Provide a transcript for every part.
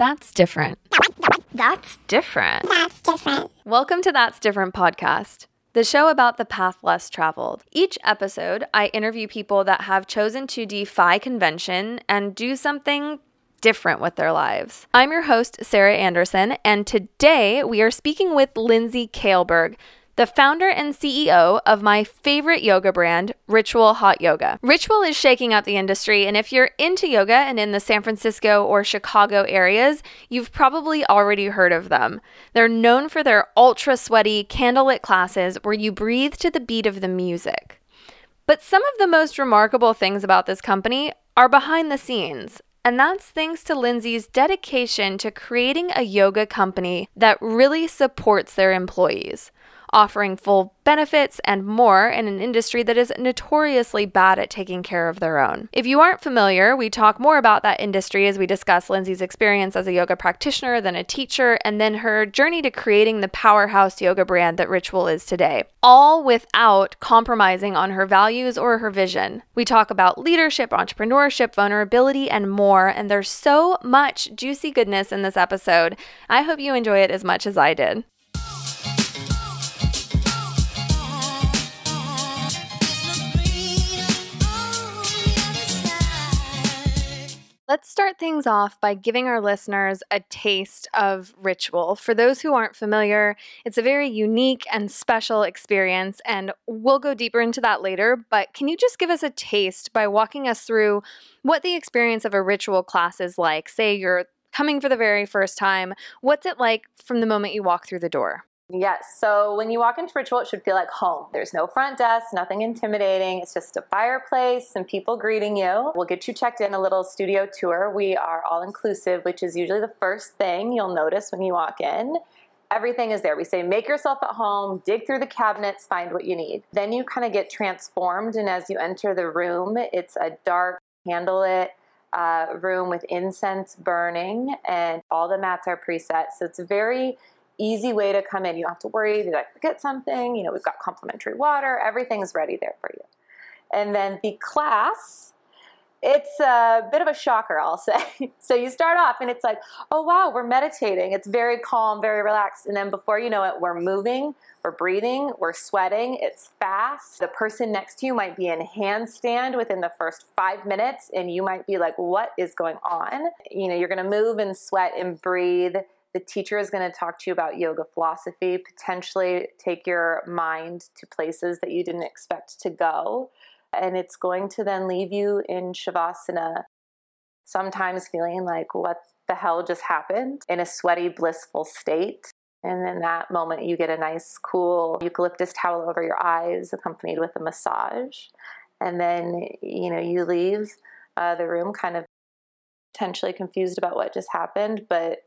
That's different. That's different. That's different. Welcome to That's Different podcast, the show about the path less traveled. Each episode, I interview people that have chosen to defy convention and do something different with their lives. I'm your host, Sarah Anderson, and today we are speaking with Lindsay Kailberg the founder and CEO of my favorite yoga brand, Ritual Hot Yoga. Ritual is shaking up the industry, and if you're into yoga and in the San Francisco or Chicago areas, you've probably already heard of them. They're known for their ultra sweaty, candlelit classes where you breathe to the beat of the music. But some of the most remarkable things about this company are behind the scenes. And that's thanks to Lindsay's dedication to creating a yoga company that really supports their employees offering full benefits and more in an industry that is notoriously bad at taking care of their own. If you aren't familiar, we talk more about that industry as we discuss Lindsay's experience as a yoga practitioner, then a teacher, and then her journey to creating the powerhouse yoga brand that Ritual is today, all without compromising on her values or her vision. We talk about leadership, entrepreneurship, vulnerability, and more, and there's so much juicy goodness in this episode. I hope you enjoy it as much as I did. Let's start things off by giving our listeners a taste of ritual. For those who aren't familiar, it's a very unique and special experience, and we'll go deeper into that later. But can you just give us a taste by walking us through what the experience of a ritual class is like? Say you're coming for the very first time. What's it like from the moment you walk through the door? Yes. So when you walk into Ritual, it should feel like home. There's no front desk, nothing intimidating. It's just a fireplace, some people greeting you. We'll get you checked in a little studio tour. We are all inclusive, which is usually the first thing you'll notice when you walk in. Everything is there. We say, make yourself at home, dig through the cabinets, find what you need. Then you kind of get transformed, and as you enter the room, it's a dark, candlelit, uh, room with incense burning, and all the mats are preset. So it's very easy way to come in. You don't have to worry, did I forget something? You know, we've got complimentary water, everything's ready there for you. And then the class, it's a bit of a shocker, I'll say. so you start off and it's like, oh wow, we're meditating. It's very calm, very relaxed. And then before you know it, we're moving, we're breathing, we're sweating. It's fast. The person next to you might be in handstand within the first five minutes, and you might be like, what is going on? You know, you're gonna move and sweat and breathe the teacher is going to talk to you about yoga philosophy, potentially take your mind to places that you didn't expect to go. And it's going to then leave you in Shavasana, sometimes feeling like, what the hell just happened, in a sweaty, blissful state. And in that moment, you get a nice, cool eucalyptus towel over your eyes, accompanied with a massage. And then, you know, you leave uh, the room kind of potentially confused about what just happened, but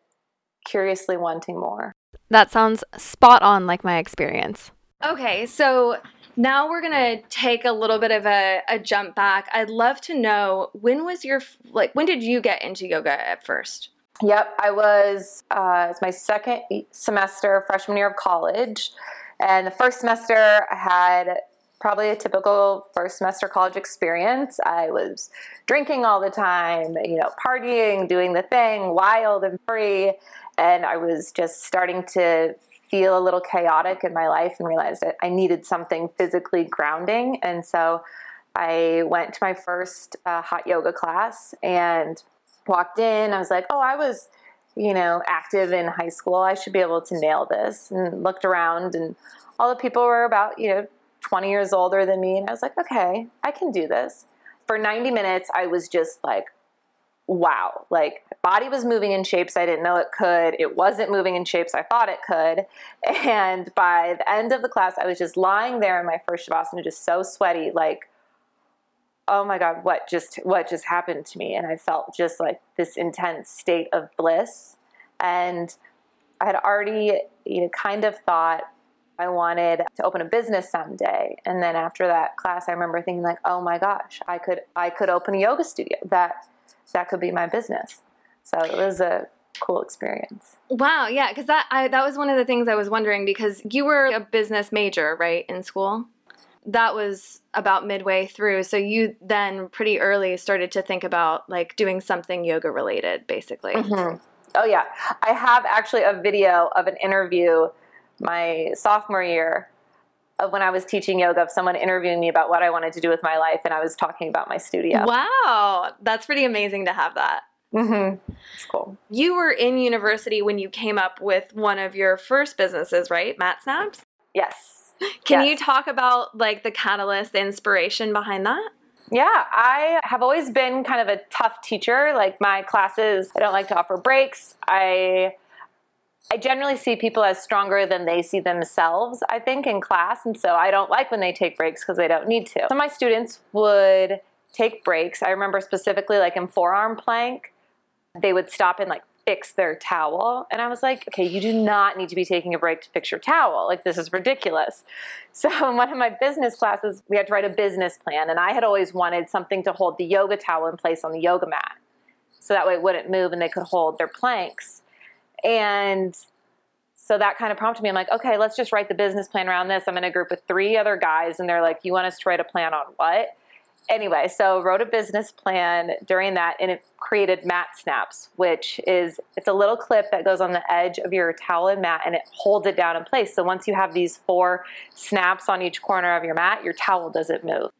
curiously wanting more. That sounds spot on like my experience. Okay, so now we're gonna take a little bit of a, a, jump back. I'd love to know when was your like when did you get into yoga at first? Yep, I was uh, it's my second semester freshman year of college, and the first semester I had probably a typical first semester college experience. I was drinking all the time, you know, partying, doing the thing, wild and free and I was just starting to feel a little chaotic in my life and realized that I needed something physically grounding. And so I went to my first uh, hot yoga class and walked in. I was like, oh, I was, you know, active in high school. I should be able to nail this. And looked around, and all the people were about, you know, 20 years older than me. And I was like, okay, I can do this. For 90 minutes, I was just like wow, like body was moving in shapes I didn't know it could. It wasn't moving in shapes I thought it could. And by the end of the class, I was just lying there in my first shavasana, just so sweaty, like, oh my God, what just what just happened to me? And I felt just like this intense state of bliss. And I had already, you know, kind of thought I wanted to open a business someday. And then after that class, I remember thinking like, oh my gosh, I could I could open a yoga studio. That that could be my business. So it was a cool experience. Wow, yeah, because that I, that was one of the things I was wondering because you were a business major, right, in school. That was about midway through, so you then pretty early started to think about like doing something yoga related, basically. Mm-hmm. Oh yeah, I have actually a video of an interview my sophomore year when I was teaching yoga of someone interviewing me about what I wanted to do with my life, and I was talking about my studio. Wow, that's pretty amazing to have that. Mm-hmm. It's cool. You were in university when you came up with one of your first businesses, right? Mat Snaps? Yes. Can Yes. you talk about like the catalyst, the inspiration behind that? Yeah, I have always been kind of a tough teacher. Like my classes, I don't like to offer breaks. I I generally see people as stronger than they see themselves, I think, in class. And so I don't like when they take breaks because they don't need to. Of my students would take breaks. I remember specifically like in forearm plank, they would stop and like fix their towel. And I was like, okay, you do not need to be taking a break to fix your towel. Like, this is ridiculous. So, in one of my business classes, we had to write a business plan. And I had always wanted something to hold the yoga towel in place on the yoga mat. So that way it wouldn't move and they could hold their planks. And so that kind of prompted me. I'm like, okay, let's just write the business plan around this. I'm in a group with three other guys, and they're like, you want us to write a plan on what? Anyway, so wrote a business plan during that, and it created mat snaps, which is it's a little clip that goes on the edge of your towel and mat, and it holds it down in place. So once you have these four snaps on each corner of your mat, your towel doesn't move.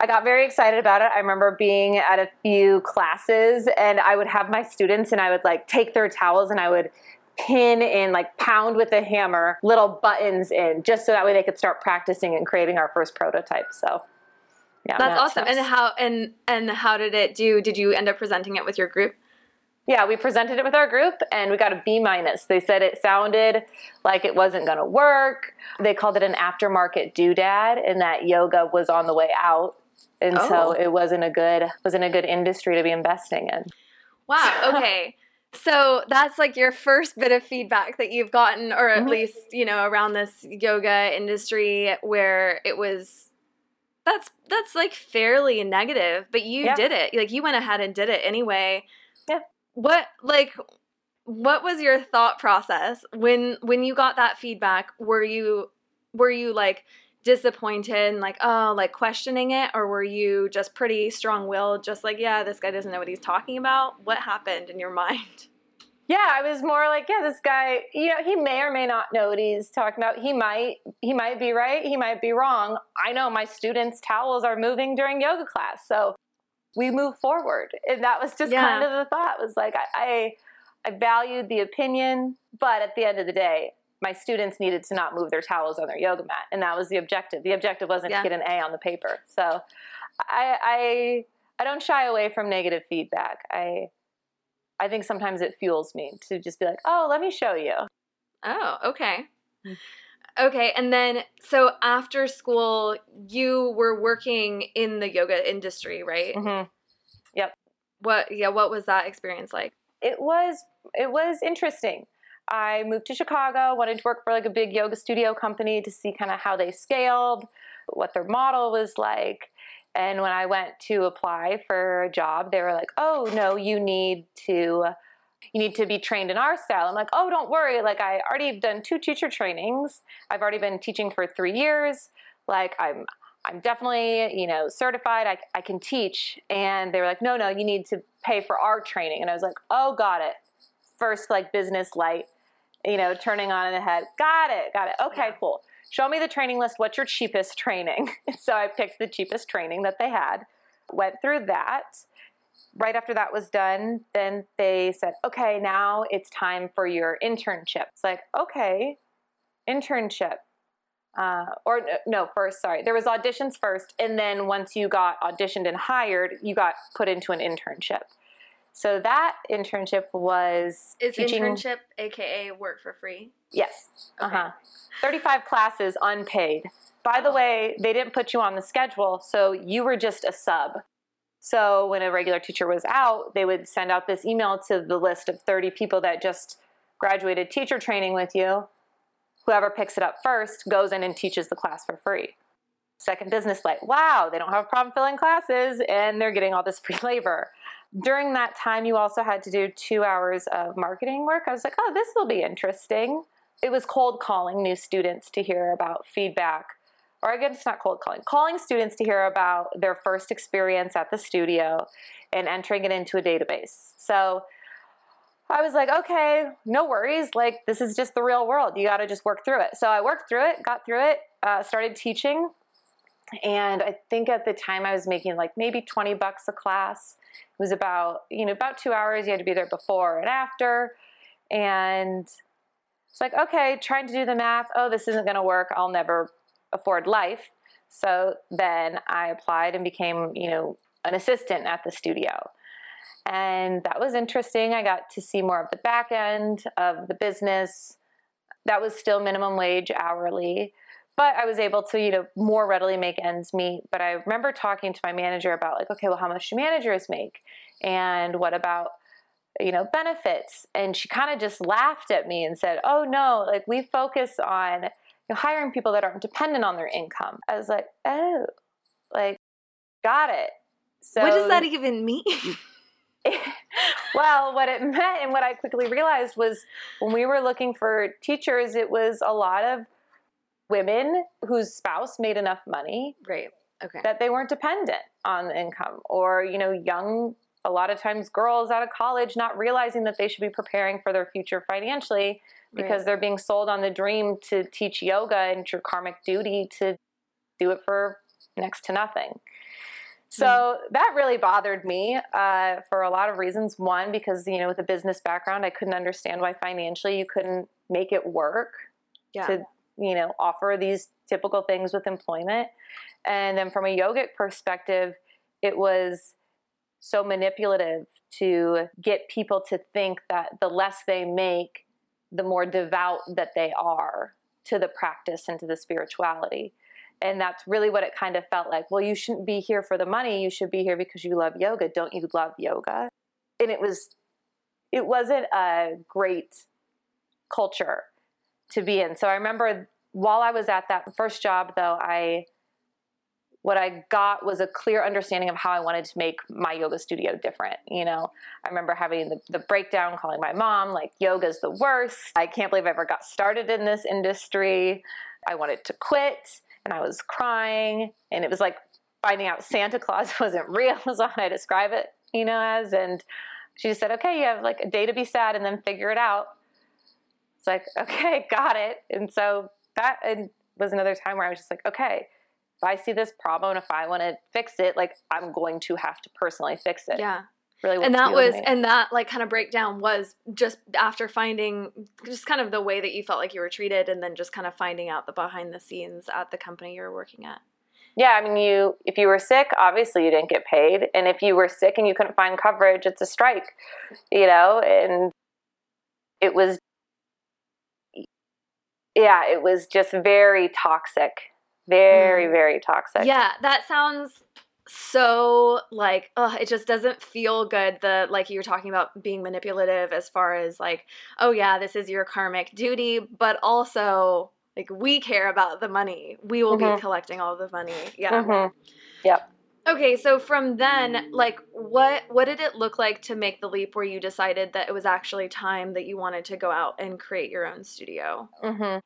I got very excited about it. I remember being at a few classes and I would have my students and I would like take their towels and I would pin and like pound with a hammer little buttons in just so that way they could start practicing and creating our first prototype. So yeah, That's awesome. And how and and how did it do? Did you end up presenting it with your group? Yeah, we presented it with our group and we got a B minus. They said it sounded like it wasn't going to work. They called it an aftermarket doodad and that yoga was on the way out. And Oh. so it wasn't a good wasn't a good industry to be investing in. Wow. Okay. So that's like your first bit of feedback that you've gotten, or at Mhm. least, you know, around this yoga industry where it was that's that's like fairly negative, but you Yeah. did it. Like you went ahead and did it anyway. Yeah. What like what was your thought process when when you got that feedback? Were you were you like disappointed and like oh like questioning it or were you just pretty strong-willed just like yeah this guy doesn't know what he's talking about what happened in your mind Yeah, I was more like, yeah, this guy, you know, he may or may not know what he's talking about. He might he might be right, he might be wrong. I know my students' towels are moving during yoga class. So we move forward. And that was just Yeah. kind of the thought was like I, I I valued the opinion, but at the end of the day, my students needed to not move their towels on their yoga mat. And that was the objective. The objective wasn't Yeah. to get an A on the paper. So I I I don't shy away from negative feedback. I I think sometimes it fuels me to just be like, oh, let me show you. oh okay okay and then so after school you were working in the yoga industry right Mm-hmm. Yep. what yeah what was that experience like It was it was interesting. I moved to Chicago, wanted to work for like a big yoga studio company to see kind of how they scaled, what their model was like. And when I went to apply for a job, they were like, "Oh no, you need to." You need to be trained in our style. I'm like, oh, don't worry. Like, I already have done two teacher trainings. I've already been teaching for three years. Like, I'm I'm definitely, you know, certified. I, I can teach. And they were like, no, no, you need to pay for our training. And I was like, oh, got it. First, like business light, you know, turning on in the head. Got it, got it. Okay, Yeah. cool. Show me the training list. What's your cheapest training? so I picked the cheapest training that they had, went through that. Right after that was done, then they said, okay, now it's time for your internship. It's like, okay, internship uh, or no, first, sorry. There was auditions first, and then once you got auditioned and hired, you got put into an internship. So that internship was is teaching. internship aka work for free Yes. Uh huh. Thirty-five classes unpaid. By the way, they didn't put you on the schedule, so you were just a sub. So when a regular teacher was out, they would send out this email to the list of 30 people that just graduated teacher training with you. Whoever picks it up first goes in and teaches the class for free. Second business light. Wow, they don't have a problem filling classes and they're getting all this free labor. During that time, you also had to do two hours of marketing work. I was like, oh, this will be interesting. It was cold calling new students to hear about feedback or guess it's not cold calling, calling students to hear about their first experience at the studio and entering it into a database. So I was like, okay, no worries. Like, this is just the real world. You got to just work through it. So I worked through it, got through it, uh, started teaching. And I think at the time I was making like maybe 20 bucks a class. It was about, you know, about two hours. You had to be there before and after. And it's like, okay, trying to do the math. Oh, this isn't going to work. I'll never afford life. So then I applied and became, you know, an assistant at the studio. And that was interesting. I got to see more of the back end of the business. That was still minimum wage hourly, but I was able to, you know, more readily make ends meet. But I remember talking to my manager about like, okay, well, how much do managers make? And what about you know benefits and she kind of just laughed at me and said oh no like we focus on you know, hiring people that aren't dependent on their income i was like oh like got it so what does that even mean well, what it meant and what I quickly realized was when we were looking for teachers, it was a lot of women whose spouse made enough money. Right. Okay. That they weren't dependent on the income or, you know, young a lot of times girls out of college not realizing that they should be preparing for their future financially because right. they're being sold on the dream to teach yoga and your karmic duty to do it for next to nothing. So mm. that really bothered me uh, for a lot of reasons. One, because you know, with a business background, I couldn't understand why financially you couldn't make it work yeah. to you know offer these typical things with employment. And then from a yogic perspective, it was so manipulative to get people to think that the less they make, the more devout that they are to the practice and to the spirituality. And that's really what it kind of felt like. Well you shouldn't be here for the money. You should be here because you love yoga. Don't you love yoga? And it was it wasn't a great culture to be in. So i remember while i was at that first job though i what i got was a clear understanding of how i wanted to make my yoga studio different you know i remember having the, the breakdown calling my mom like yoga's the worst i can't believe i ever got started in this industry i wanted to quit and I was crying, and it was like finding out Santa Claus wasn't real, is what I describe it, you know, as. And she just said, okay, you have like a day to be sad and then figure it out. It's like, okay, got it. And so that was another time where I was just like, okay, if I see this problem, if I want to fix it, like I'm going to have to personally fix it. Yeah. Really and that was and that like kind of breakdown was just after finding just kind of the way that you felt like you were treated and then just kind of finding out the behind the scenes at the company you were working at. Yeah i mean you if you were sick obviously you didn't get paid and if you were sick and you couldn't find coverage it's a strike you know and it was yeah it was just very toxic very mm. very toxic yeah that sounds so like oh it just doesn't feel good the like you were talking about being manipulative as far as like oh yeah this is your karmic duty but also like we care about the money we will mm-hmm. be collecting all the money yeah mm-hmm. yep okay so from then like what what did it look like to make the leap where you decided that it was actually time that you wanted to go out and create your own studio mm-hmm.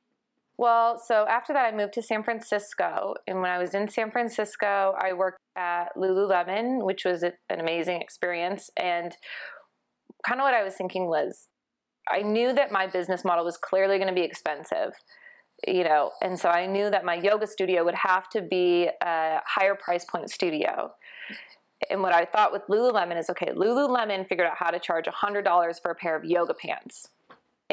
Well, so after that, I moved to San Francisco. And when I was in San Francisco, I worked at Lululemon, which was an amazing experience. And kind of what I was thinking was I knew that my business model was clearly going to be expensive, you know, and so I knew that my yoga studio would have to be a higher price point studio. And what I thought with Lululemon is okay, Lululemon figured out how to charge $100 for a pair of yoga pants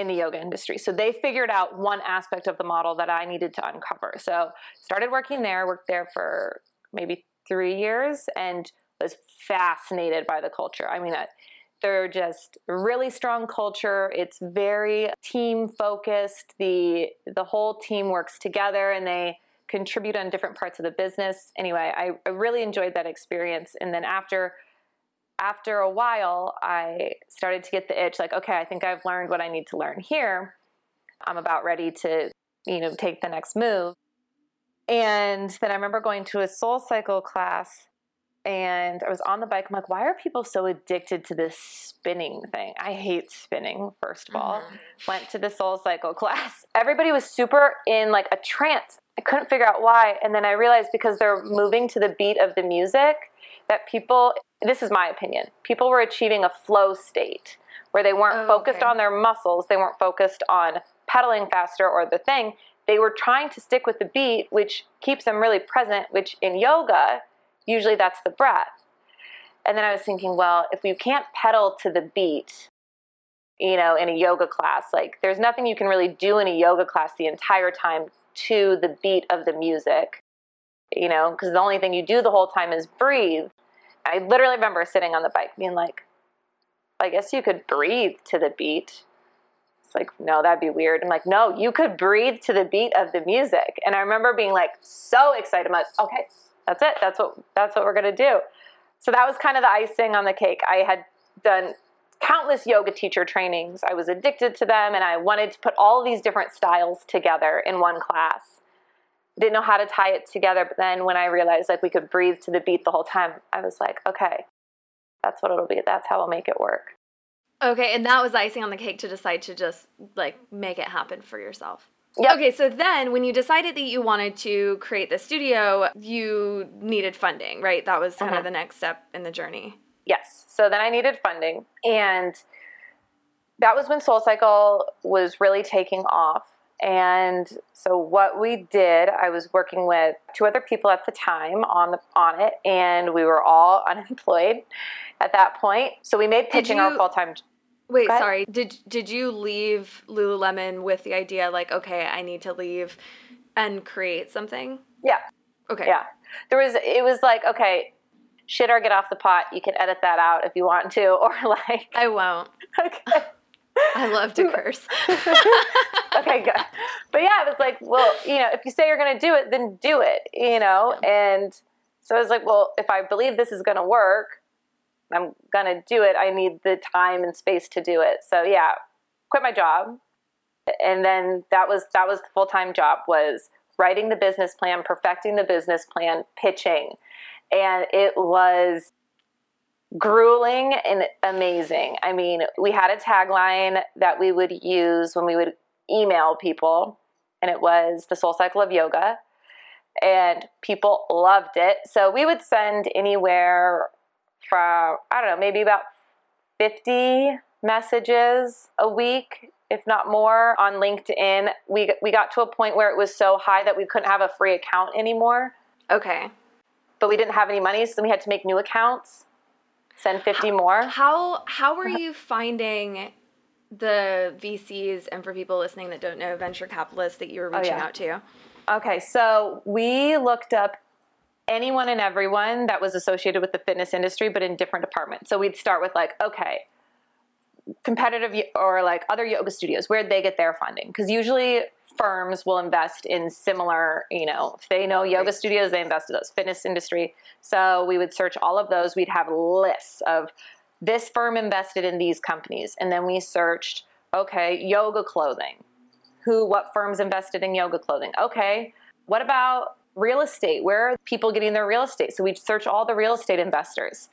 in the yoga industry. So they figured out one aspect of the model that I needed to uncover. So started working there, worked there for maybe three years, and was fascinated by the culture. I mean, uh, they're just really strong culture. It's very team focused. The the whole team works together and they contribute on different parts of the business. Anyway, I, I really enjoyed that experience. And then after after a while, I started to get the itch like, okay, I think I've learned what I need to learn here. I'm about ready to, you know, take the next move. And then I remember going to a soul cycle class and I was on the bike. I'm like, why are people so addicted to this spinning thing? I hate spinning, first of all. Mm-hmm. Went to the soul cycle class. Everybody was super in like a trance. I couldn't figure out why. And then I realized because they're moving to the beat of the music, that people, this is my opinion, people were achieving a flow state where they weren't Oh, focused okay. on their muscles, they weren't focused on pedaling faster or the thing. They were trying to stick with the beat, which keeps them really present, which in yoga, usually that's the breath. And then I was thinking, well, if you can't pedal to the beat, you know, in a yoga class, like there's nothing you can really do in a yoga class the entire time to the beat of the music, you know, because the only thing you do the whole time is breathe. I literally remember sitting on the bike being like, I guess you could breathe to the beat. It's like, no, that'd be weird. I'm like, no, you could breathe to the beat of the music. And I remember being like so excited. I'm like, okay, that's it. That's what that's what we're gonna do. So that was kind of the icing on the cake. I had done countless yoga teacher trainings. I was addicted to them and I wanted to put all these different styles together in one class. Didn't know how to tie it together, but then when I realized like we could breathe to the beat the whole time, I was like, okay, that's what it'll be. That's how I'll make it work. Okay, and that was icing on the cake to decide to just like make it happen for yourself. Yep. Okay, so then when you decided that you wanted to create the studio, you needed funding, right? That was kind Mhm. of the next step in the journey. Yes. So then I needed funding. And that was when Soul Cycle was really taking off. And so what we did, I was working with two other people at the time on the on it, and we were all unemployed at that point. So we made pitching our full time. Wait, sorry. Did did you leave Lululemon with the idea like, okay, I need to leave and create something? Yeah. Okay. Yeah. There was it was like, okay, shit or get off the pot. You can edit that out if you want to, or like I won't. okay. I love to curse. okay, good. But yeah, it was like, well, you know, if you say you're going to do it, then do it, you know? And so I was like, well, if I believe this is going to work, I'm going to do it. I need the time and space to do it. So yeah, quit my job. And then that was that was the full-time job was writing the business plan, perfecting the business plan, pitching. And it was grueling and amazing. I mean, we had a tagline that we would use when we would email people, and it was the soul cycle of yoga. And people loved it. So we would send anywhere from, I don't know, maybe about 50 messages a week, if not more, on LinkedIn. We, we got to a point where it was so high that we couldn't have a free account anymore, Okay. but we didn't have any money, so we had to make new accounts, send 50 more. How how are you finding the VCs and for people listening that don't know venture capitalists that you were oh, reaching Oh, yeah. out to? Okay, so we looked up anyone and everyone that was associated with the fitness industry, but in different departments. So we'd start with like, okay, competitive or like other yoga studios, where'd they get their funding? Because usually firms will invest in similar, you know, if they know yoga studios, they invest in those fitness industry. So we would search all of those. We'd have lists of this firm invested in these companies, and then we searched, okay, yoga clothing. Who what firms invested in yoga clothing? Okay what about real estate? Where are people getting their real estate? So we'd search all the real estate investors.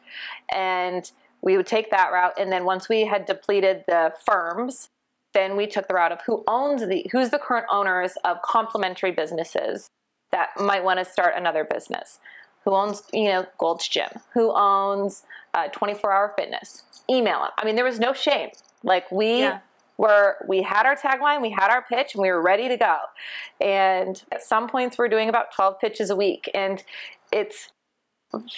And we would take that route. And then once we had depleted the firms then we took the route of who owns the who's the current owners of complementary businesses that might want to start another business who owns you know gold's gym who owns uh, 24 hour fitness email them i mean there was no shame like we Yeah. where we had our tagline, we had our pitch, and we were ready to go. And at some points, we're doing about 12 pitches a week. And it's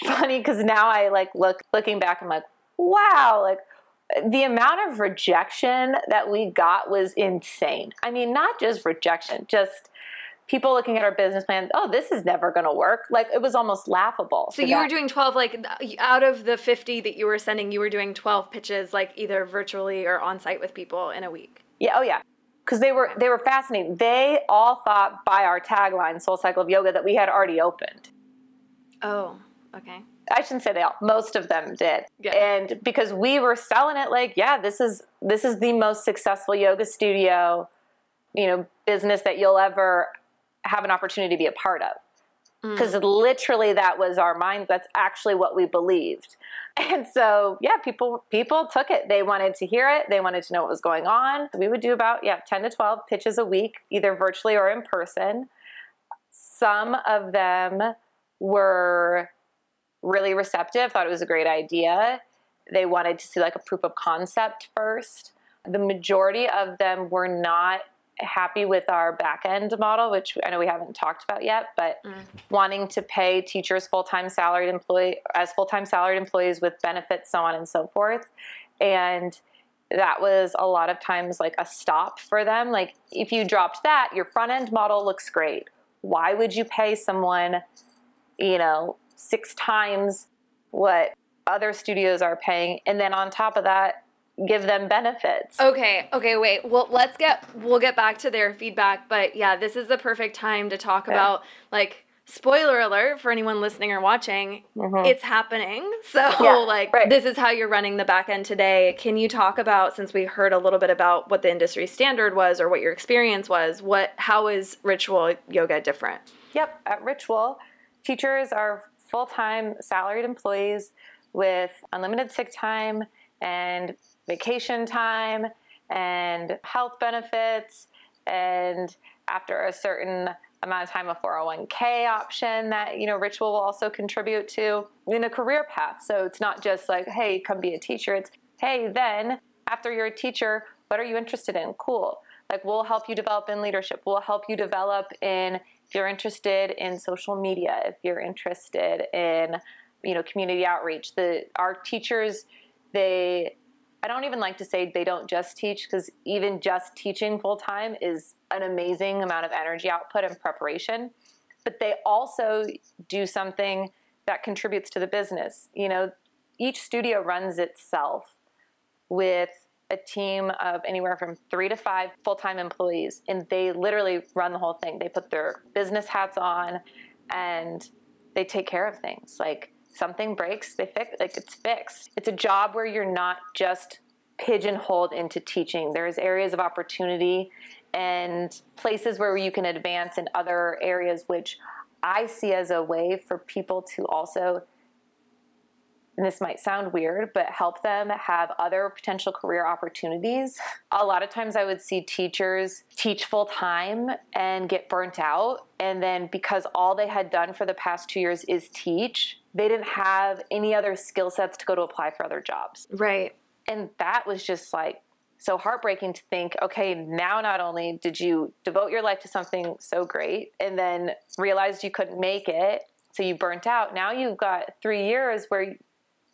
funny because now I like look looking back, I'm like, wow, like the amount of rejection that we got was insane. I mean, not just rejection, just people looking at our business plan, oh, this is never going to work. Like it was almost laughable. So you were doing 12 like out of the 50 that you were sending, you were doing 12 pitches like either virtually or on site with people in a week. Yeah, oh yeah. Because they were they were fascinating. They all thought by our tagline, Soul Cycle of Yoga, that we had already opened. Oh, okay. I shouldn't say they all. Most of them did. Yeah. And because we were selling it like, yeah, this is this is the most successful yoga studio, you know, business that you'll ever have an opportunity to be a part of. Mm. Because literally that was our mind. That's actually what we believed. And so, yeah, people people took it. They wanted to hear it. They wanted to know what was going on. We would do about yeah, 10 to 12 pitches a week, either virtually or in person. Some of them were really receptive, thought it was a great idea. they wanted to see like a proof of concept first. The majority of them were not happy with our back end model, which I know we haven't talked about yet, but mm. wanting to pay teachers full time salaried employee as full time salaried employees with benefits, so on and so forth. And that was a lot of times like a stop for them. Like if you dropped that, your front end model looks great. Why would you pay someone, you know, six times what other studios are paying? And then on top of that, give them benefits. Okay, okay, wait. Well, let's get we'll get back to their feedback, but yeah, this is the perfect time to talk okay. about like spoiler alert for anyone listening or watching, mm-hmm. it's happening. So yeah, like right. this is how you're running the back end today. Can you talk about since we heard a little bit about what the industry standard was or what your experience was, what how is ritual yoga different? Yep, at Ritual, teachers are full-time salaried employees with unlimited sick time and vacation time and health benefits. And after a certain amount of time a 401k option that you know ritual will also contribute to in a career path. So it's not just like hey come be a teacher. It's hey then after you're a teacher what are you interested in? Cool. Like we'll help you develop in leadership. We'll help you develop in if you're interested in social media if you're interested in you know community outreach the our teachers they I don't even like to say they don't just teach because even just teaching full time is an amazing amount of energy output and preparation. But they also do something that contributes to the business. You know, each studio runs itself with a team of anywhere from three to five full time employees, and they literally run the whole thing. They put their business hats on and they take care of things. Like, something breaks, they fix like it's fixed. It's a job where you're not just pigeonholed into teaching. There's areas of opportunity and places where you can advance in other areas which I see as a way for people to also and this might sound weird, but help them have other potential career opportunities. A lot of times I would see teachers teach full time and get burnt out. And then because all they had done for the past two years is teach, they didn't have any other skill sets to go to apply for other jobs. Right. And that was just like so heartbreaking to think okay, now not only did you devote your life to something so great and then realized you couldn't make it, so you burnt out, now you've got three years where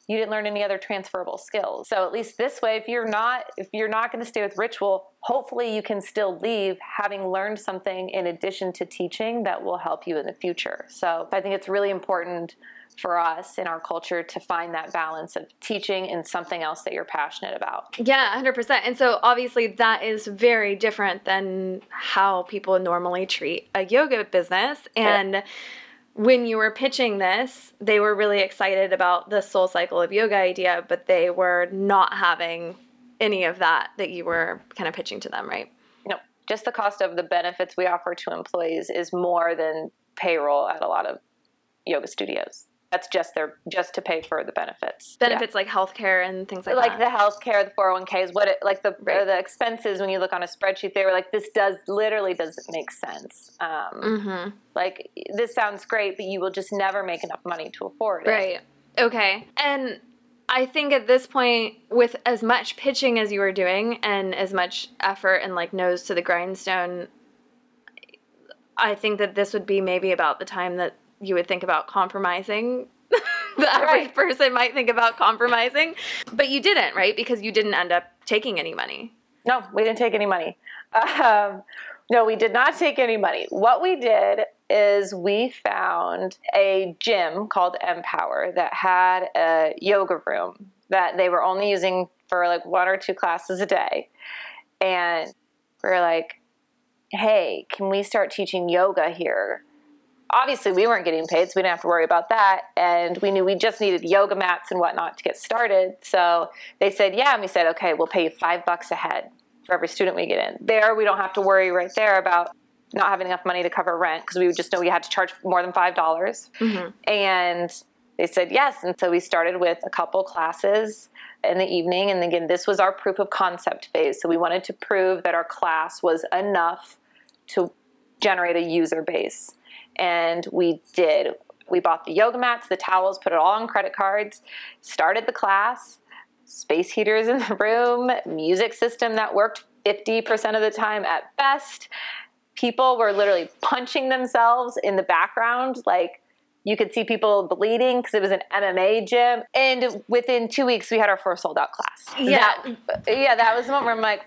you didn't learn any other transferable skills. So at least this way, if you're not if you're not going to stay with ritual, hopefully you can still leave having learned something in addition to teaching that will help you in the future. So I think it's really important for us in our culture to find that balance of teaching and something else that you're passionate about. Yeah, 100%. And so obviously that is very different than how people normally treat a yoga business and yeah when you were pitching this, they were really excited about the soul cycle of yoga idea, but they were not having any of that that you were kind of pitching to them, right? No, just the cost of the benefits we offer to employees is more than payroll at a lot of yoga studios that's just their just to pay for the benefits. Benefits yeah. like healthcare and things like, like that. Like the healthcare, the 401ks, what it like the right. the expenses when you look on a spreadsheet, they were like, this does literally doesn't make sense. Um, mm-hmm. Like this sounds great, but you will just never make enough money to afford it. Right. Okay. And I think at this point, with as much pitching as you were doing and as much effort and like nose to the grindstone, I think that this would be maybe about the time that you would think about compromising. the average right. person might think about compromising, but you didn't, right? Because you didn't end up taking any money. No, we didn't take any money. Um, no, we did not take any money. What we did is we found a gym called Empower that had a yoga room that they were only using for like one or two classes a day. And we are like, hey, can we start teaching yoga here? Obviously we weren't getting paid, so we didn't have to worry about that. And we knew we just needed yoga mats and whatnot to get started. So they said, yeah. And we said, okay, we'll pay you five bucks a head for every student we get in. There, we don't have to worry right there about not having enough money to cover rent because we would just know we had to charge more than 5. dollars mm-hmm. And they said yes. And so we started with a couple classes in the evening. And again, this was our proof of concept phase. So we wanted to prove that our class was enough to generate a user base and we did. We bought the yoga mats, the towels, put it all on credit cards, started the class. space heaters in the room, music system that worked 50% of the time at best. People were literally punching themselves in the background, like you could see people bleeding because it was an MMA gym. And within two weeks, we had our first sold out class. Yeah. That, yeah, that was the moment where I'm like,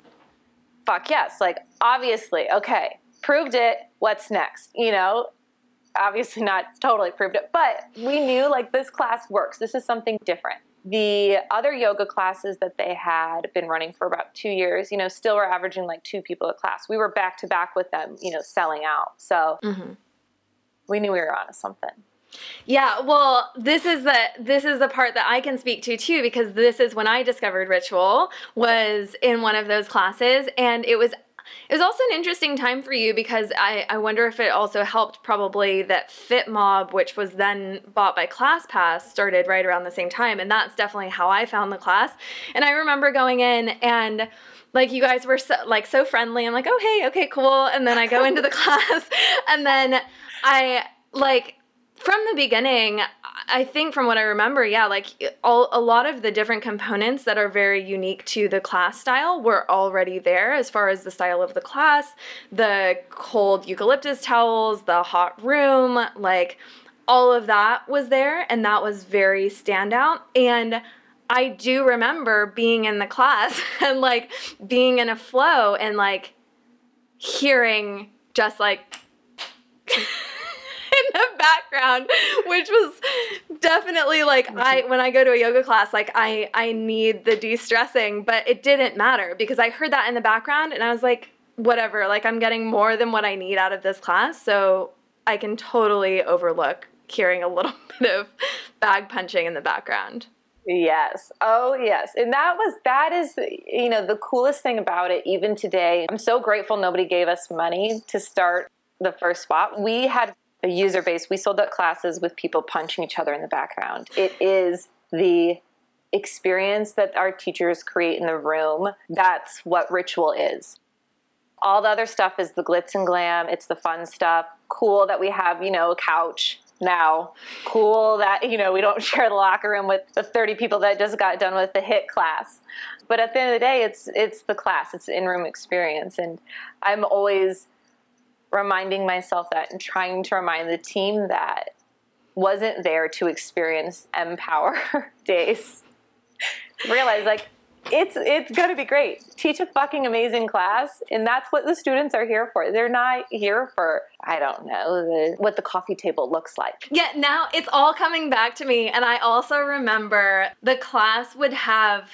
fuck yes. Like, obviously, okay, proved it. What's next? You know, obviously not totally proved it, but we knew like this class works. This is something different. The other yoga classes that they had been running for about two years, you know, still were averaging like two people a class. We were back to back with them, you know, selling out. So mm-hmm. we knew we were onto something. Yeah, well, this is the this is the part that I can speak to too because this is when I discovered ritual was in one of those classes and it was it was also an interesting time for you because I, I wonder if it also helped probably that FitMob, which was then bought by ClassPass, started right around the same time. And that's definitely how I found the class. And I remember going in and like you guys were so, like so friendly. I'm like, oh hey, okay, cool. And then I go into the class and then I like from the beginning, I think from what I remember, yeah, like all, a lot of the different components that are very unique to the class style were already there as far as the style of the class, the cold eucalyptus towels, the hot room, like all of that was there and that was very standout. And I do remember being in the class and like being in a flow and like hearing just like background, which was definitely like I when I go to a yoga class, like I I need the de-stressing, but it didn't matter because I heard that in the background and I was like, whatever, like I'm getting more than what I need out of this class, so I can totally overlook hearing a little bit of bag punching in the background. Yes. Oh, yes. And that was, that is, you know, the coolest thing about it, even today. I'm so grateful nobody gave us money to start the first spot. We had a user base. We sold out classes with people punching each other in the background. It is the experience that our teachers create in the room. That's what ritual is. All the other stuff is the glitz and glam. It's the fun stuff. Cool that we have, you know, a couch now. Cool that, you know, we don't share the locker room with the 30 people that just got done with the HIIT class. But at the end of the day, it's it's the class. It's the in-room experience. And I'm always reminding myself that and trying to remind the team that wasn't there to experience Empower days. Realize like it's it's gonna be great. Teach a fucking amazing class, and that's what the students are here for. They're not here for I don't know the, what the coffee table looks like. Yeah, now it's all coming back to me, and I also remember the class would have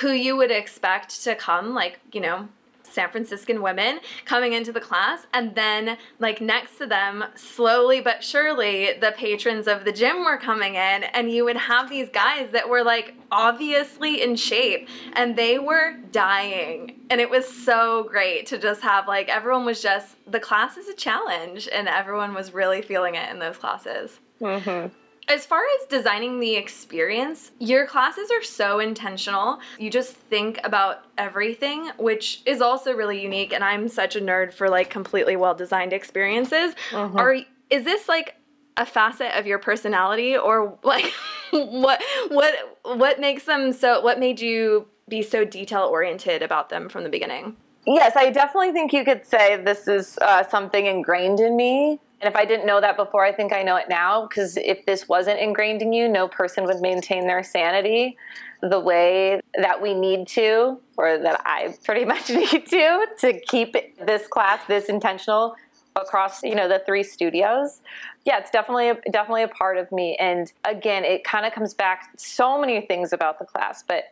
who you would expect to come, like you know San Franciscan women coming into the class, and then like next to them, slowly but surely, the patrons of the gym were coming in, and you would have these guys that were like obviously in shape, and they were dying, and it was so great to just have like everyone was just the class is a challenge, and everyone was really feeling it in those classes. Mm-hmm. As far as designing the experience, your classes are so intentional. You just think about everything, which is also really unique. And I'm such a nerd for like completely well designed experiences. Mm-hmm. Are is this like a facet of your personality, or like what what what makes them so? What made you be so detail oriented about them from the beginning? Yes, I definitely think you could say this is uh, something ingrained in me. And if I didn't know that before, I think I know it now because if this wasn't ingrained in you, no person would maintain their sanity the way that we need to, or that I pretty much need to, to keep this class this intentional across you know the three studios. Yeah it's definitely a, definitely a part of me. And again it kind of comes back so many things about the class but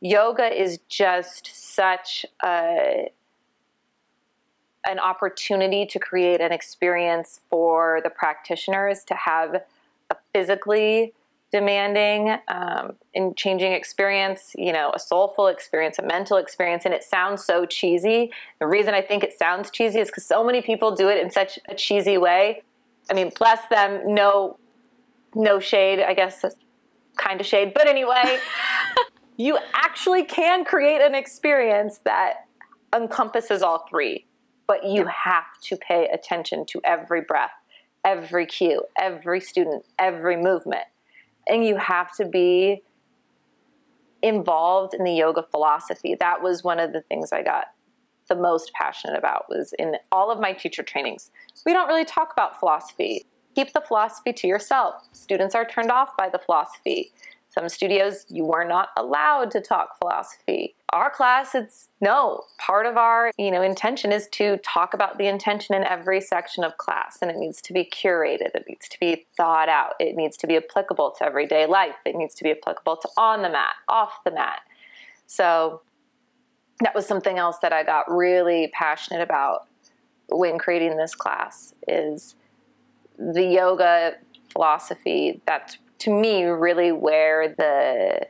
yoga is just such a an opportunity to create an experience for the practitioners to have a physically demanding um, and changing experience, you know, a soulful experience, a mental experience. And it sounds so cheesy. The reason I think it sounds cheesy is because so many people do it in such a cheesy way. I mean, bless them, no, no shade, I guess, kind of shade. But anyway, you actually can create an experience that encompasses all three but you have to pay attention to every breath, every cue, every student, every movement. And you have to be involved in the yoga philosophy. That was one of the things I got the most passionate about was in all of my teacher trainings. We don't really talk about philosophy. Keep the philosophy to yourself. Students are turned off by the philosophy. Some studios, you are not allowed to talk philosophy. Our class, it's no. Part of our, you know, intention is to talk about the intention in every section of class, and it needs to be curated. It needs to be thought out. It needs to be applicable to everyday life. It needs to be applicable to on the mat, off the mat. So that was something else that I got really passionate about when creating this class is the yoga philosophy that's to me really where the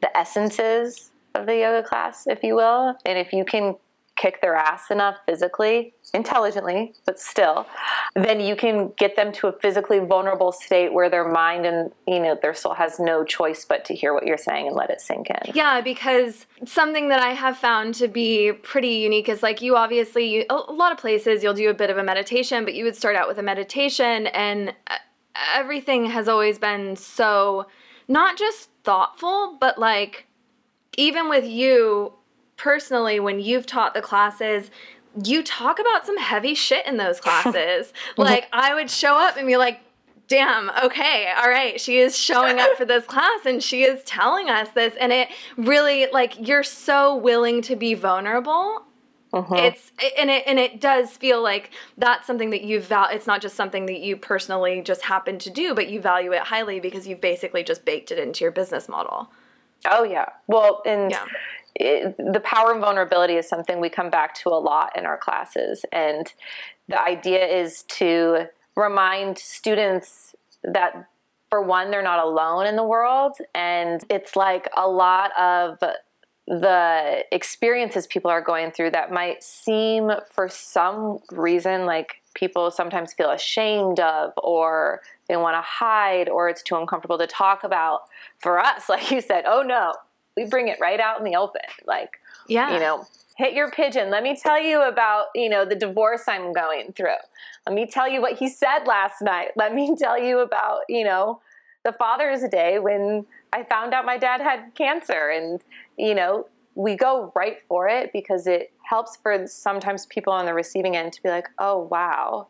the essence is of the yoga class, if you will. And if you can kick their ass enough physically, intelligently, but still, then you can get them to a physically vulnerable state where their mind and you know their soul has no choice but to hear what you're saying and let it sink in. Yeah, because something that I have found to be pretty unique is like you obviously you, a lot of places you'll do a bit of a meditation, but you would start out with a meditation and uh, everything has always been so not just thoughtful, but like even with you personally, when you've taught the classes, you talk about some heavy shit in those classes. like I would show up and be like, damn, okay, all right, she is showing up for this class and she is telling us this. And it really, like, you're so willing to be vulnerable uh-huh. It's and it and it does feel like that's something that you val. It's not just something that you personally just happen to do, but you value it highly because you've basically just baked it into your business model. Oh yeah. Well, and yeah. It, the power and vulnerability is something we come back to a lot in our classes, and the idea is to remind students that for one, they're not alone in the world, and it's like a lot of the experiences people are going through that might seem for some reason like people sometimes feel ashamed of or they want to hide or it's too uncomfortable to talk about. For us like you said oh no we bring it right out in the open. Like yeah. you know hit your pigeon. Let me tell you about you know the divorce i'm going through. Let me tell you what he said last night. Let me tell you about you know the father's day when i found out my dad had cancer and you know, we go right for it because it helps for sometimes people on the receiving end to be like, oh, wow,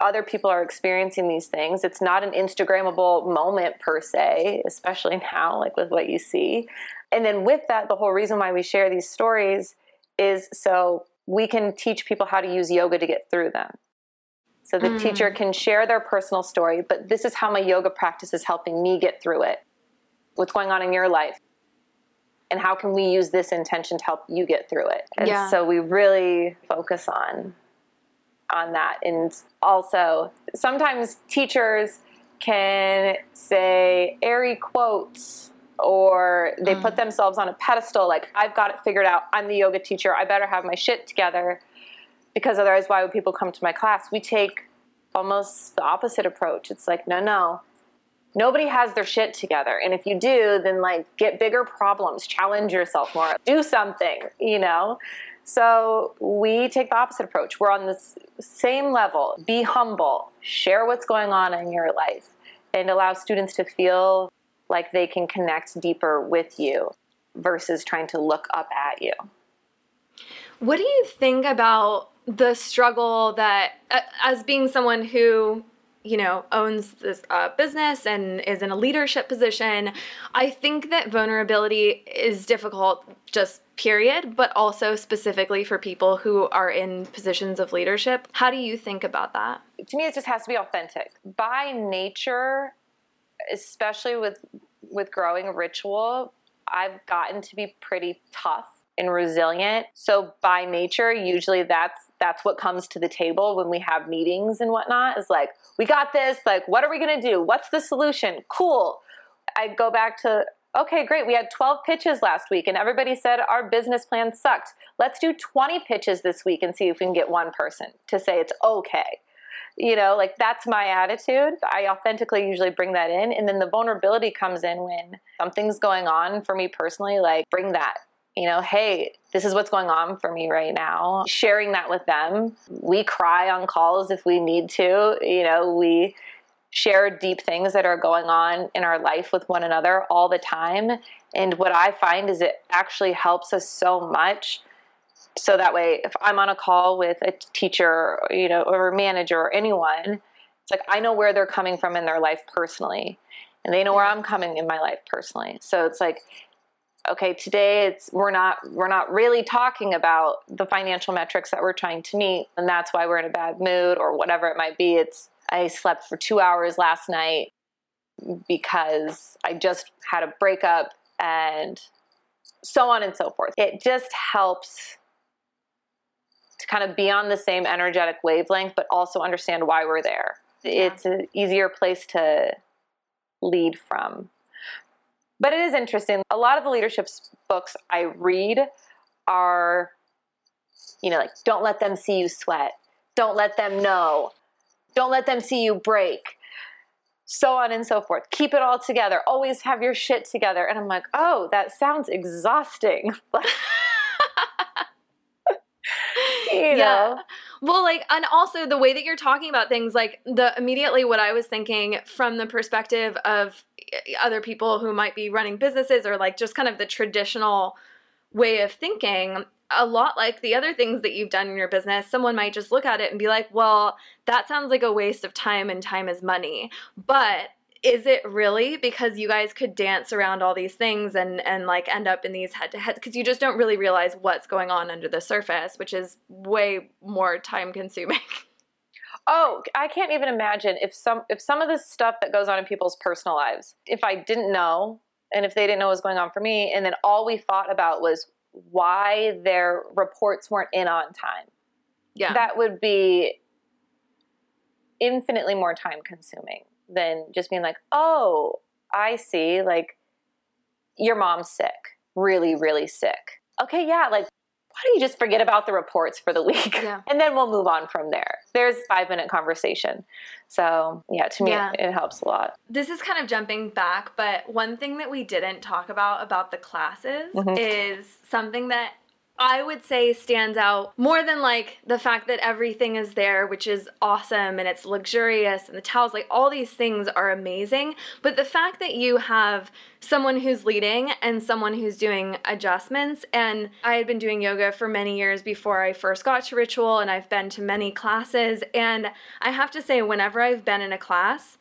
other people are experiencing these things. It's not an Instagrammable moment per se, especially now, like with what you see. And then with that, the whole reason why we share these stories is so we can teach people how to use yoga to get through them. So the mm. teacher can share their personal story, but this is how my yoga practice is helping me get through it. What's going on in your life? And how can we use this intention to help you get through it? And yeah. so we really focus on on that. And also sometimes teachers can say airy quotes or they mm. put themselves on a pedestal like i've got it figured out. I'm the yoga teacher. I better have my shit together because otherwise why would people come to my class? We take almost the opposite approach. It's like no no nobody has their shit together. And if you do, then like get bigger problems, challenge yourself more, do something, you know? So we take the opposite approach. We're on the same level. Be humble, share what's going on in your life, and allow students to feel like they can connect deeper with you versus trying to look up at you. What do you think about the struggle that, as being someone who you know, owns this uh, business and is in a leadership position, I think that vulnerability is difficult, just period, but also specifically for people who are in positions of leadership. How do you think about that? To me, it just has to be authentic. By nature, especially with with growing ritual, I've gotten to be pretty tough and resilient. So by nature, usually that's that's what comes to the table when we have meetings and whatnot. Is like, we got this. Like, what are we gonna do? What's the solution? Cool. I go back to okay, great. We had 12 pitches last week, and everybody said our business plan sucked. Let's do 20 pitches this week and see if we can get one person to say it's okay. You know, like that's my attitude. I authentically usually bring that in. And then the vulnerability comes in when something's going on for me personally, like bring that you know, hey, this is what's going on for me right now. Sharing that with them. We cry on calls if we need to. You know, we share deep things that are going on in our life with one another all the time. And what I find is it actually helps us so much. So that way, if I'm on a call with a teacher, you know, or a manager or anyone, it's like I know where they're coming from in their life personally, and they know where I'm coming in my life personally. So it's like, okay, today it's we're not we're not really talking about the financial metrics that we're trying to meet, and that's why we're in a bad mood or whatever it might be. It's I slept for two hours last night because I just had a breakup and so on and so forth. It just helps to kind of be on the same energetic wavelength, but also understand why we're there. Yeah. It's an easier place to lead from. But it is interesting. A lot of the leadership books I read are, you know, like, don't let them see you sweat. Don't let them know. Don't let them see you break. So on and so forth. Keep it all together. Always have your shit together. And I'm like, oh, that sounds exhausting. you know? Yeah. Well, like, and also the way that you're talking about things, like the immediately what I was thinking from the perspective of eh, other people who might be running businesses or like just kind of the traditional way of thinking a lot like the other things that you've done in your business, someone might just look at it and be like, well, that sounds like a waste of time and time is money. But is it really because you guys could dance around all these things and and like end up in these head to head because you just don't really realize what's going on under the surface which is way more time consuming oh i can't even imagine if some if some of the stuff that goes on in people's personal lives if i didn't know and if they didn't know what was going on for me and then all we thought about was why their reports weren't in on time. Yeah. That would be infinitely more time consuming than just being like, oh, I see, like, your mom's sick, really, really sick. Okay, yeah, like why don't you just forget about the reports for the week yeah. and then we'll move on from there there's five minute conversation so yeah to me yeah. It, it, helps a lot this is kind of jumping back but one thing that we didn't talk about about the classes mm-hmm. is something that I would say stands out more than like the fact that everything is there, which is awesome and it's luxurious and the towels, like all these things are amazing. But the fact that you have someone who's leading and someone who's doing adjustments. And I had been doing yoga for many years before I first got to Ritual, and I've been to many classes. And I have to say, whenever I've been in a class,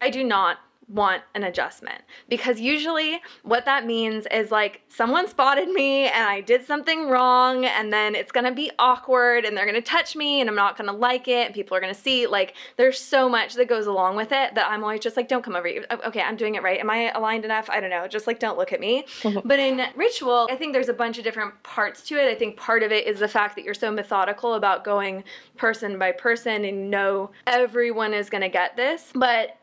I do not want an adjustment. Because usually what that means is like someone spotted me and I did something wrong and then it's going to be awkward and they're going to touch me and I'm not going to like it and people are going to see like there's so much that goes along with it that I'm always just like don't come over here. Oh, okay I'm doing it right. Am I aligned enough? I don't know. Just like don't look at me. But in ritual I think there's a bunch of different parts to it. I think part of it is the fact that you're so methodical about going person by person and know everyone is going to get this. But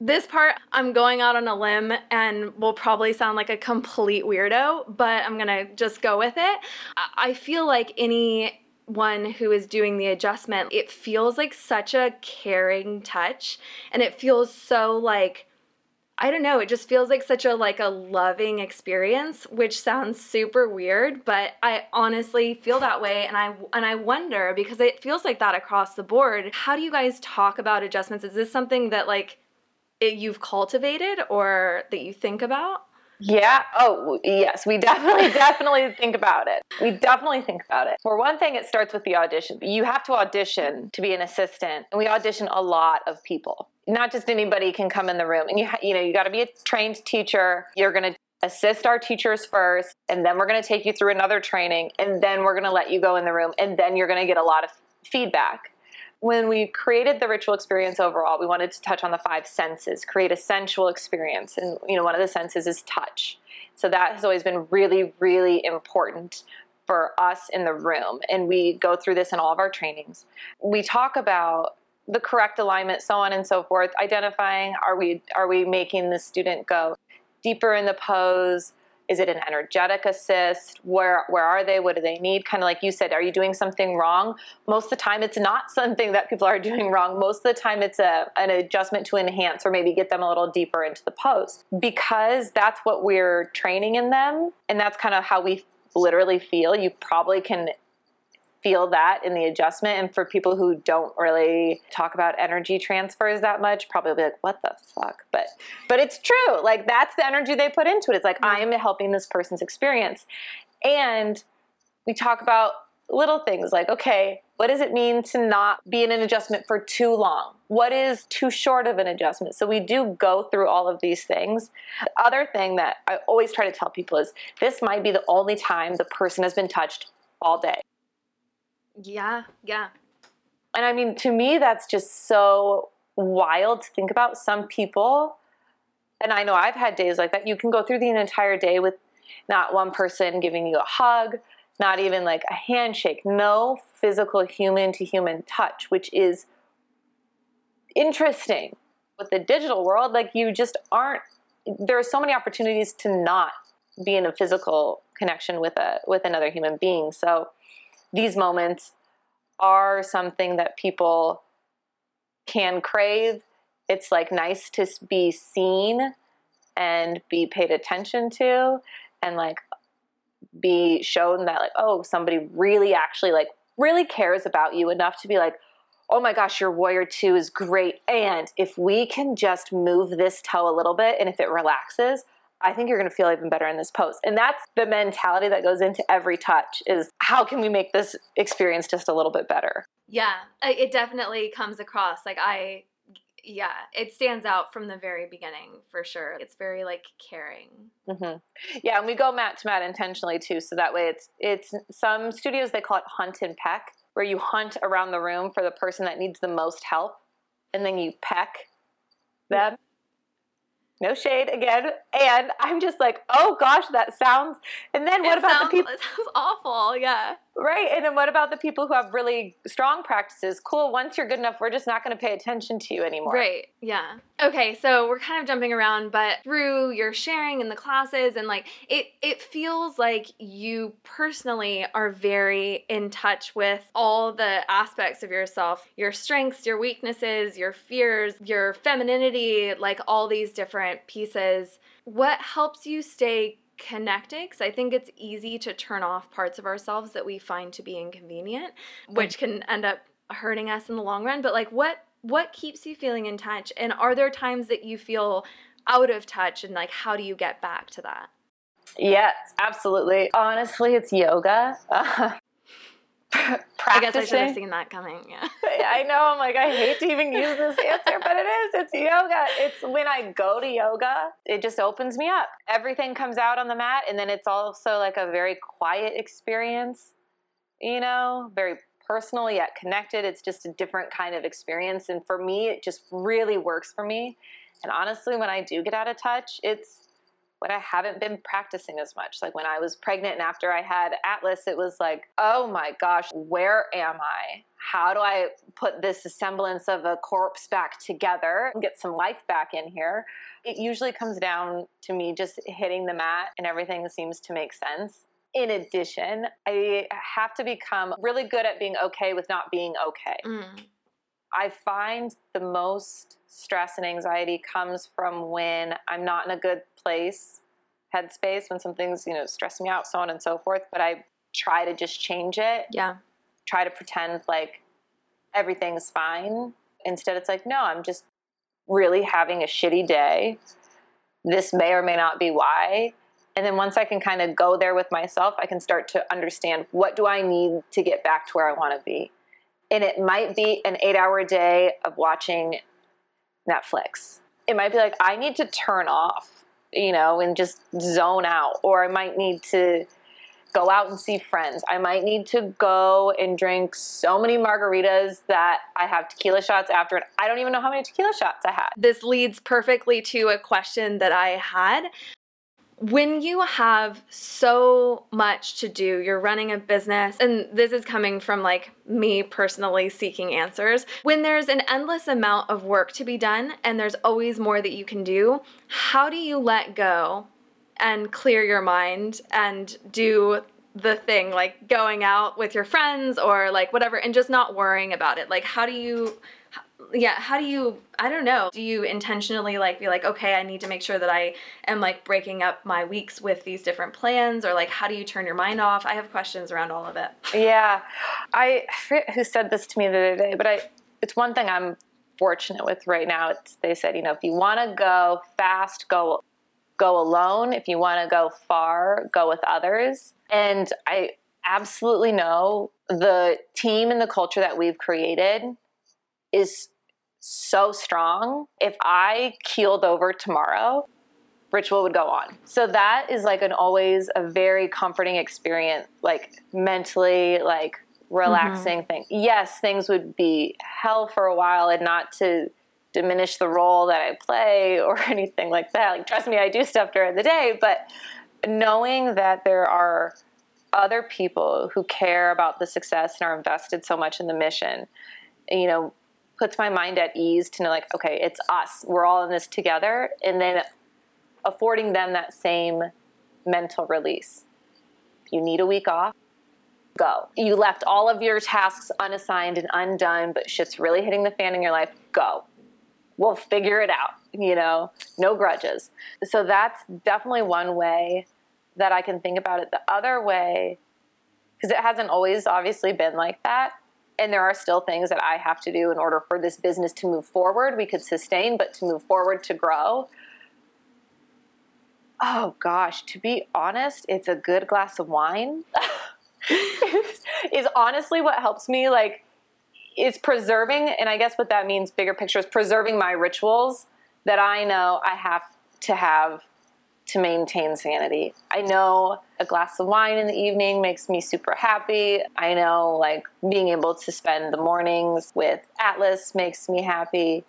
this part, I'm going out on a limb and will probably sound like a complete weirdo, but I'm gonna just go with it. I feel like anyone who is doing the adjustment, it feels like such a caring touch and it feels so like I don't know, it just feels like such a like a loving experience, which sounds super weird, but I honestly feel that way and I and I wonder because it feels like that across the board. How do you guys talk about adjustments? Is this something that like you've cultivated or that you think about? Yeah. Oh, yes. We definitely, definitely think about it. We definitely think about it. For one thing, it starts with the audition. You have to audition to be an assistant, and we audition a lot of people. Not just anybody can come in the room, and you, you know, you got to be a trained teacher. You're going to assist our teachers first, and then we're going to take you through another training, and then we're going to let you go in the room, and then you're going to get a lot of feedback when we created the ritual experience overall, we wanted to touch on the five senses, create a sensual experience. And, you know, one of the senses is touch. So that has always been really, really important for us in the room. And we go through this in all of our trainings. We talk about the correct alignment, so on and so forth, identifying are we are we making the student go deeper in the pose? Is it an energetic assist? Where where are they? What do they need? Kind of like you said, are you doing something wrong? Most of the time, it's not something that people are doing wrong. Most of the time, it's a an adjustment to enhance or maybe get them a little deeper into the pose because that's what we're training in them, and that's kind of how we literally feel. You probably can feel that in the adjustment. And for people who don't really talk about energy transfers that much, probably be like, what the fuck? But but it's true. Like that's the energy they put into it. It's like I'm helping this person's experience. And we talk about little things like, okay, what does it mean to not be in an adjustment for too long? What is too short of an adjustment? So we do go through all of these things. The other thing that I always try to tell people is this might be the only time the person has been touched all day. Yeah, yeah. And I mean, to me, that's just so wild to think about. Some people, and I know I've had days like that, you can go through the entire day with not one person giving you a hug, not even like a handshake, no physical human to human touch, which is interesting. With the digital world, like you just aren't, there are so many opportunities to not be in a physical connection with a with another human being. So these moments are something that people can crave. It's like nice to be seen and be paid attention to and like be shown that like oh somebody really actually like really cares about you enough to be like oh my gosh your warrior two is great and if we can just move this toe a little bit and if it relaxes I think you're going to feel even better in this pose. And that's the mentality that goes into every touch is how can we make this experience just a little bit better? Yeah, it definitely comes across like I yeah, it stands out from the very beginning for sure. It's very like caring. Mm-hmm. Yeah, and we go mat to mat intentionally too, so that way it's it's some studios they call it hunt and peck, where you hunt around the room for the person that needs the most help, and then you peck them no shade again. And I'm just like, oh gosh, that sounds. And then what it about sounds, the people? It sounds awful. Yeah. Right. And then what about the people who have really strong practices? Cool. Once you're good enough, we're just not going to pay attention to you anymore. Right. Yeah. Okay. So we're kind of jumping around, but through your sharing in the classes and like it, it feels like you personally are very in touch with all the aspects of yourself, your strengths, your weaknesses, your fears, your femininity, like all these different pieces. What helps you stay connected because I think it's easy to turn off parts of ourselves that we find to be inconvenient, which can end up hurting us in the long run. But like what what keeps you feeling in touch? And are there times that you feel out of touch and like how do you get back to that? Yes, absolutely. Honestly, it's yoga. practicing. I guess I should have seen that coming. Yeah. I know. I'm like, I hate to even use this answer, but it is. It's yoga. It's when I go to yoga, it just opens me up. Everything comes out on the mat, and then it's also like a very quiet experience, you know, very personal yet connected. It's just a different kind of experience. And for me, it just really works for me. And honestly, when I do get out of touch, it's when I haven't been practicing as much. Like when I was pregnant and after I had Atlas, it was like, oh my gosh, where am I? How do I put this semblance of a corpse back together and get some life back in here? It usually comes down to me just hitting the mat and everything seems to make sense. In addition, I have to become really good at being okay with not being okay. Mm. I find the most stress and anxiety comes from when I'm not in a good place, headspace, when something's, you know, stressing me out, so on and so forth. But I try to just change it. Yeah. Try to pretend like everything's fine. Instead, it's like, no, I'm just really having a shitty day. This may or may not be why. And then once I can kind of go there with myself, I can start to understand what do I need to get back to where I want to be and it might be an eight hour day of watching Netflix. It might be like, I need to turn off, you know, and just zone out. Or I might need to go out and see friends. I might need to go and drink so many margaritas that I have tequila shots after it. I don't even know how many tequila shots I had. This leads perfectly to a question that I had when you have so much to do, you're running a business, and this is coming from like me personally seeking answers. When there's an endless amount of work to be done and there's always more that you can do, how do you let go and clear your mind and do the thing like going out with your friends or like whatever and just not worrying about it? Like, how do you yeah how do you i don't know do you intentionally like be like okay i need to make sure that i am like breaking up my weeks with these different plans or like how do you turn your mind off? I have questions around all of it. Yeah. I who said this to me the other day but i it's one thing i'm fortunate with right now it's they said you know if you want to go fast go go alone. If you want to go far go with others. And i absolutely know the team and the culture that we've created is so strong. If I keeled over tomorrow, ritual would go on. So that is like an always a very comforting experience, like mentally, like relaxing mm-hmm. thing. Yes, things would be hell for a while and not to diminish the role that I play or anything like that. Like trust me, I do stuff during the day, but knowing that there are other people who care about the success and are invested so much in the mission, you know, puts my mind at ease to know like okay it's us. We're all in this together. And then affording them that same mental release. You need a week off go. You left all of your tasks unassigned and undone but shit's really hitting the fan in your life go. We'll figure it out you know? No grudges. So that's definitely one way that i can think about it. The other way because it hasn't always obviously been like that and there are still things that I have to do in order for this business to move forward. We could sustain, but to move forward, to grow. Oh gosh, to be honest, it's a good glass of wine. is honestly what helps me like is preserving and I guess what that means bigger picture is preserving my rituals that I know I have to have to maintain sanity. I know a glass of wine in the evening makes me super happy. I know like being able to spend the mornings with Atlas makes me happy.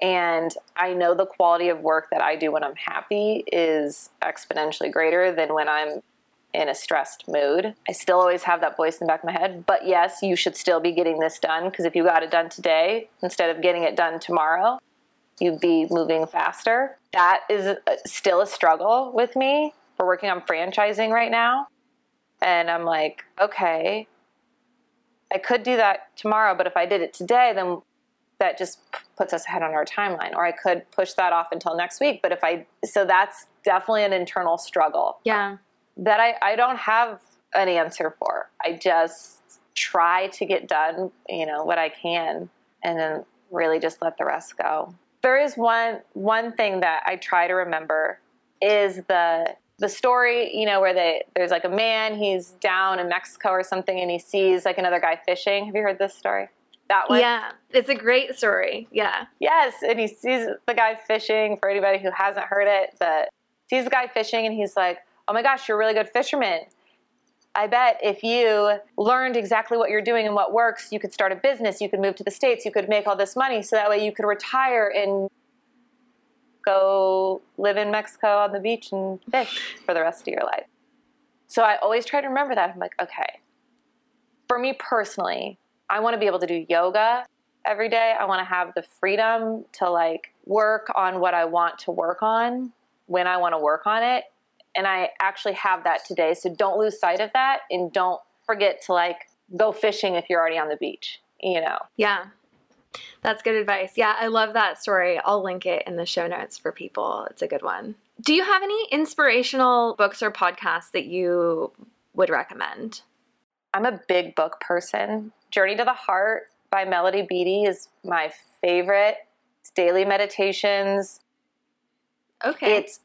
And I know the quality of work that I do when I'm happy is exponentially greater than when I'm in a stressed mood. I still always have that voice in the back of my head, but yes, you should still be getting this done because if you got it done today instead of getting it done tomorrow, you'd be moving faster. That is uh, still a struggle with me. We're working on franchising right now. And I'm like, okay, I could do that tomorrow, but if I did it today, then that just puts us ahead on our timeline. Or I could push that off until next week. But if I, so that's definitely an internal struggle. Yeah. That I, I don't have an answer for. I just try to get done, you know, what I can, and then really just let the rest go there is one one thing that I try to remember is the the story, you know, where they there's like a man, he's down in Mexico or something, and he sees like another guy fishing. Have you heard this story? That one? Yeah, it's a great story. Yeah. Yes, and he sees the guy fishing. For anybody who hasn't heard it, but sees the guy fishing, and he's like, "Oh my gosh, you're a really good fisherman." I bet if you learned exactly what you're doing and what works, you could start a business, you could move to the States, you could make all this money. So that way you could retire and go live in Mexico on the beach and fish for the rest of your life. So I always try to remember that. I'm like, okay, for me personally, I want to be able to do yoga every day. I want to have the freedom to like work on what I want to work on when I want to work on it and I actually have that today. So don't lose sight of that and don't forget to like go fishing if you're already on the beach, you know. Yeah. That's good advice. Yeah, I love that story. I'll link it in the show notes for people. It's a good one. Do you have any inspirational books or podcasts that you would recommend? I'm a big book person. Journey to the Heart by Melody Beattie is my favorite. It's daily meditations. Okay. It's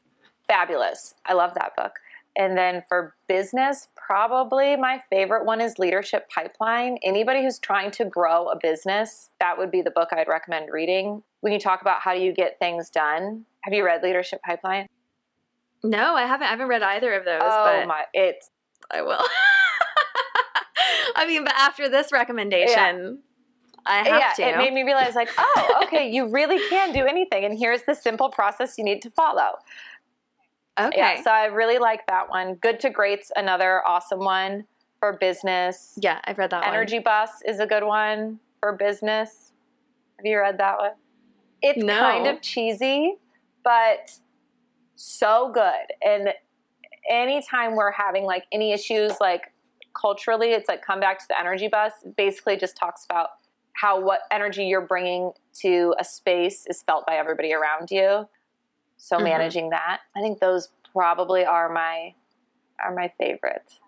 fabulous. I love that book. And then for business, probably my favorite one is Leadership Pipeline. Anybody who's trying to grow a business, that would be the book I'd recommend reading. When you talk about how do you get things done, have you read Leadership Pipeline? No, I haven't. I haven't read either of those. Oh my! It's I will. I mean, but after this recommendation, yeah. I have yeah, to. It made me realize, like, oh, okay, you really can do anything, and here's the simple process you need to follow. Okay. Yeah, so I really like that one. Good to Great's another awesome one for business. Yeah, I've read that one. Energy one. Bus is a good one for business. Have you read that one? It's no. kind of cheesy, but so good. And anytime we're having like any issues like culturally, it's like come back to the energy bus. It basically just talks about how what energy you're bringing to a space is felt by everybody around you. So Mhm. managing that, I think those probably are my are my favorites.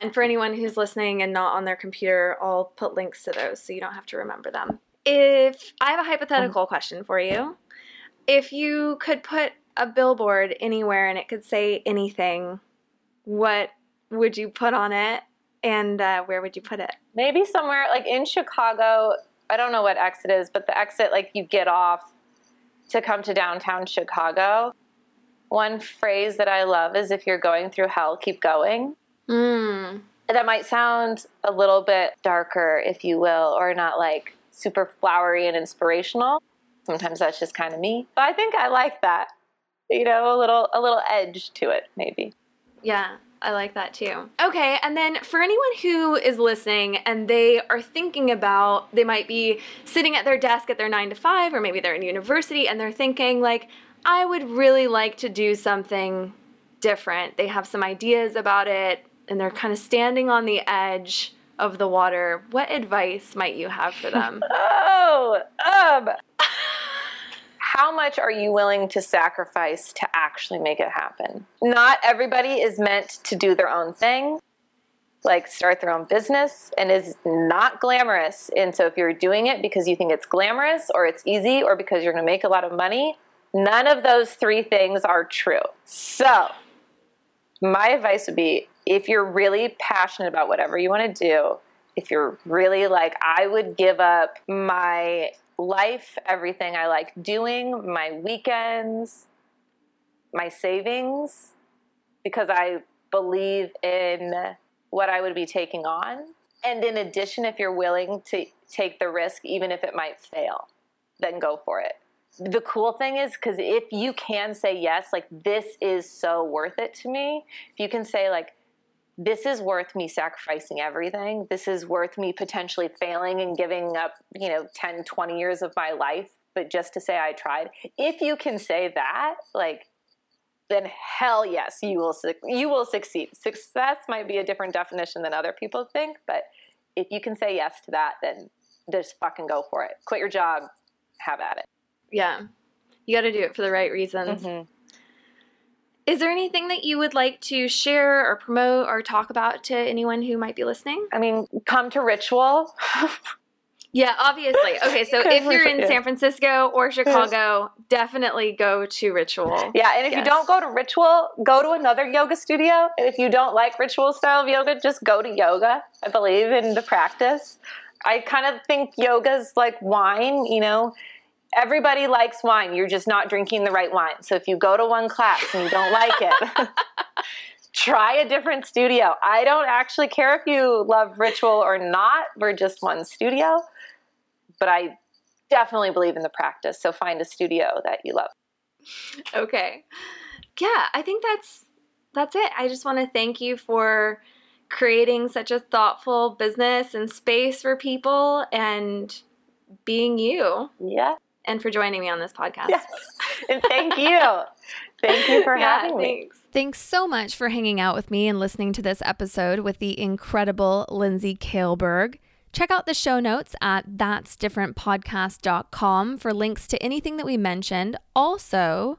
And for anyone who's listening and not on their computer, I'll put links to those so you don't have to remember them. If I have a hypothetical question for you, if you could put a billboard anywhere and it could say anything, what would you put on it and uh, where would you put it? Maybe somewhere like in Chicago, I don't know what exit is, but the exit like you get off to come to downtown Chicago. One phrase that I love is if you're going through hell, keep going. Mm. that might sound a little bit darker, if you will, or not like super flowery and inspirational. Sometimes that's just kind of me. But I think I like that. You know, a little a little edge to it, maybe. Yeah, I like that too. Okay, and then for anyone who is listening and they are thinking about, they might be sitting at their desk at their nine to five, or maybe they're in university and they're thinking, like, I would really like to do something different. They have some ideas about it and they're kind of standing on the edge of the water. What advice might you have for them? Oh, um how much are you willing to sacrifice to actually make it happen? Not everybody is meant to do their own thing, like start their own business, and is not glamorous. And so, if you're doing it because you think it's glamorous or it's easy or because you're going to make a lot of money, none of those three things are true. So, my advice would be if you're really passionate about whatever you want to do, if you're really like, I would give up my life, everything I like doing, my weekends, my savings, because I believe in what I would be taking on. And in addition, if you're willing to take the risk, even if it might fail, then go for it. The cool thing is, because if you can say yes, like this is so worth it to me, if you can say, like, this is worth me sacrificing everything. This is worth me potentially failing and giving up, you know, 10, 20 years of my life, but just to say I tried. If you can say that, like, then hell yes, you will suc- you will succeed. Success might be a different definition than other people think, but if you can say yes to that, then just fucking go for it. Quit your job, have at it. yeah, you got to do it for the right reasons. Mm-hmm. Is there anything that you would like to share or promote or talk about to anyone who might be listening? I mean, come to Ritual. Yeah, obviously. Okay, so if you're in. San Francisco or Chicago, definitely go to Ritual. Yeah, and if you don't go to Ritual, go to another yoga studio. And if you don't like Ritual style of yoga, just go to yoga. I believe in the practice. I kind of think yoga's like wine, you know. Everybody likes wine. You're just not drinking the right wine. So if you go to one class and you don't like it, try a different studio. I don't actually care if you love Ritual or not. We're just one studio. But I definitely believe in the practice. So find a studio that you love. Okay. Yeah, I think that's that's it. I just want to thank you for creating such a thoughtful business and space for people and being you Yeah. And for joining me on this podcast. Yes. And thank you. Thank you for Yeah, having me. thanks. Thanks so much for hanging out with me and listening to this episode with the incredible Lindsay Kaleberg. Check out the show notes at that'sdifferentpodcast.com for links to anything that we mentioned. Also,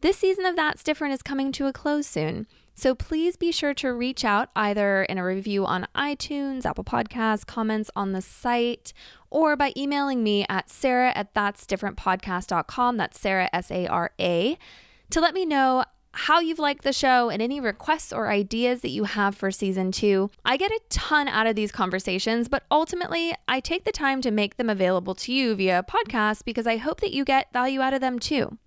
this season of That's Different is coming to a close soon. So please be sure to reach out either in a review on iTunes, Apple Podcasts, comments on the site, or by emailing me at sarah at that'sdifferentpodcast.com. That's Sarah, S A R A, to let me know how you've liked the show and any requests or ideas that you have for season two. I get a ton out of these conversations, but ultimately, I take the time to make them available to you via podcast because I hope that you get value out of them too.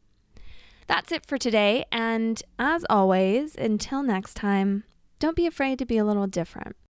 That's it for today, and as always, until next time, don't be afraid to be a little different.